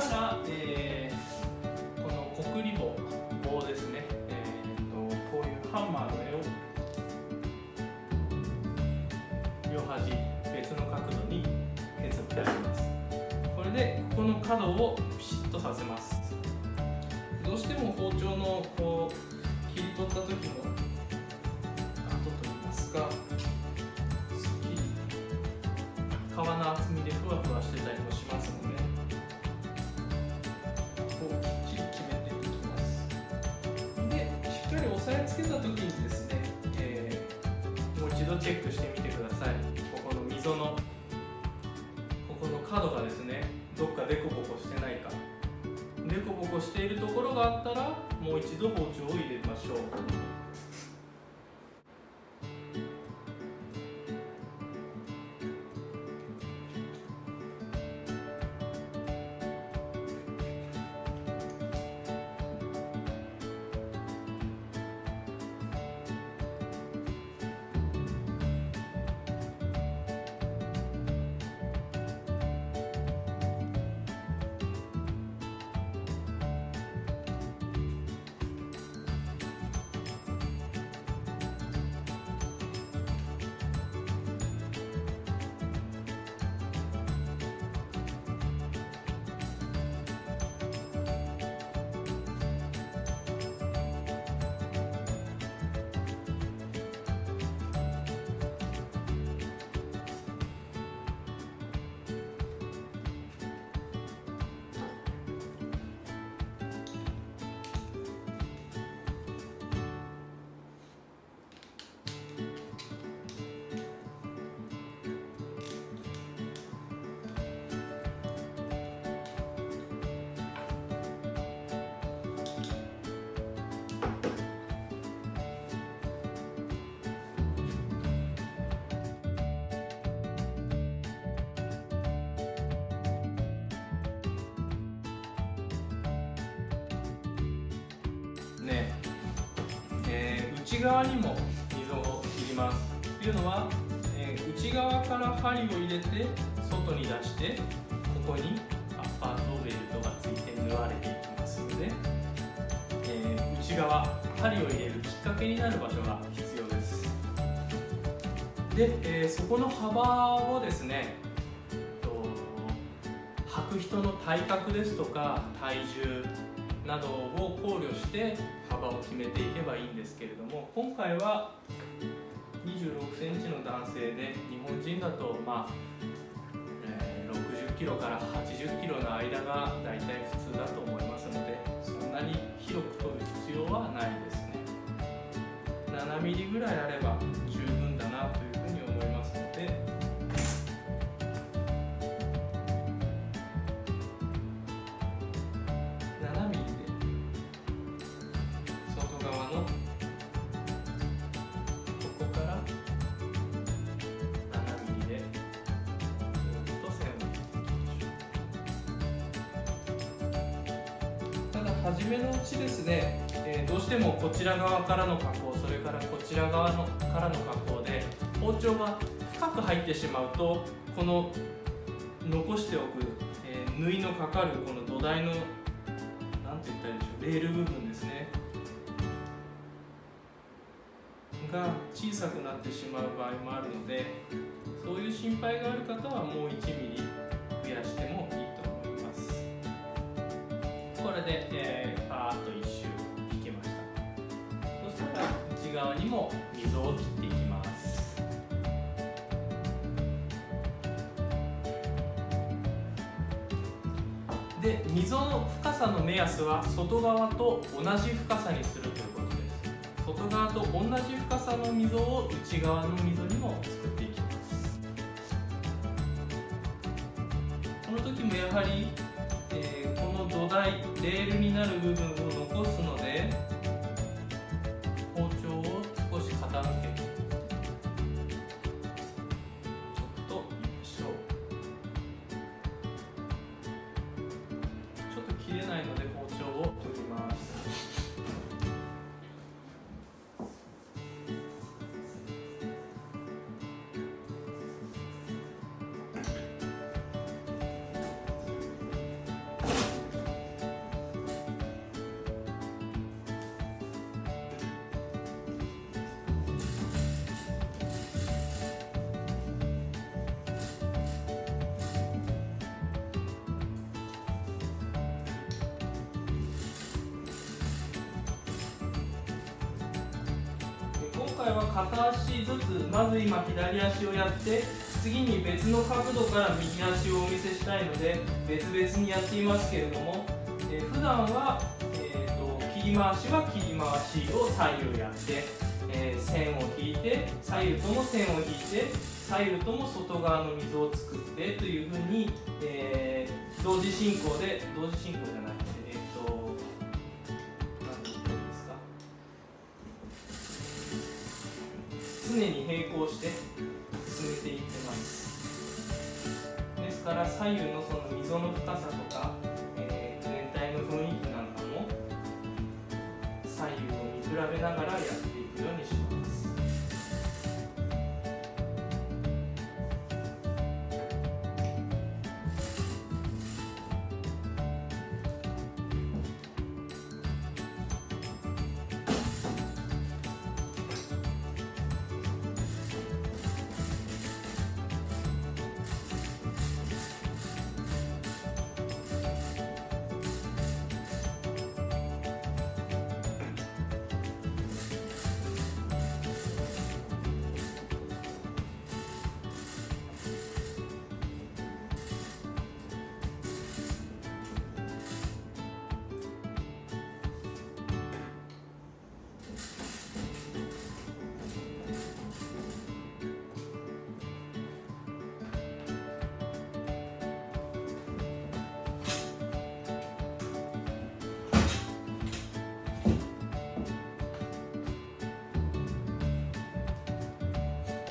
したら、えーこのコクリボ棒ですね、えーとこういうハンマーの絵を両端別の角度に削ってあります。これでここの角をピシッとさせます。どうしても包丁のこう切り取った時の跡といいますかすっきり皮の厚みでふわふわしてたりもしり押さえつけた時にですね、えーもう一度チェックしてみてください。ここの溝のここの角がですねどっかでこぼこしてないか。デコボコしているところがあったらもう一度包丁を入れましょう。ねえー内側にも溝を切ります。というのは、えー内側から針を入れて外に出してここにアッパーとベルトがついて縫われていきますので、えー内側針を入れるきっかけになる場所が必要です。で、えそこの幅をですね履く人の体格ですとか体重などを考慮して幅を決めていけばいいんですけれども今回は26センチの男性で日本人だとまあ、え60キロから80キロの間が大体普通だと思いますのでそんなに広く取る必要はないですね。7ミリぐらいあれば初めのうちですね、えーどうしてもこちら側からの加工それからこちら側のからの加工で包丁が深く入ってしまうとこの残しておく、えー縫いのかかるこの土台のなんて言ったらいいでしょうレール部分ですね。が小さくなってしまう場合もあるのでそういう心配がある方はもう1ミリ増やしてもいいと思います。これで、え、ー側にも溝を切っていきます。で溝の深さの目安は外側と同じ深さにするということです。外側と同じ深さの溝を内側の溝にも作っていきます。この時もやはり、えーこの土台レールになる部分を残すので回は片足ずつまず今左足をやって次に別の角度から右足をお見せしたいので別々にやっていますけれども、えー、普段は、えーと、切り回しは切り回しを左右やって、えー、線を引いて左右とも線を引いて左右とも外側の溝を作ってというふうに、えー、同時進行で同時進行じゃなく常に並行して進めていってます。ですから左右のその溝の深さとか、えー、全体の雰囲気なんかも左右を見比べながらやっていく。ようにします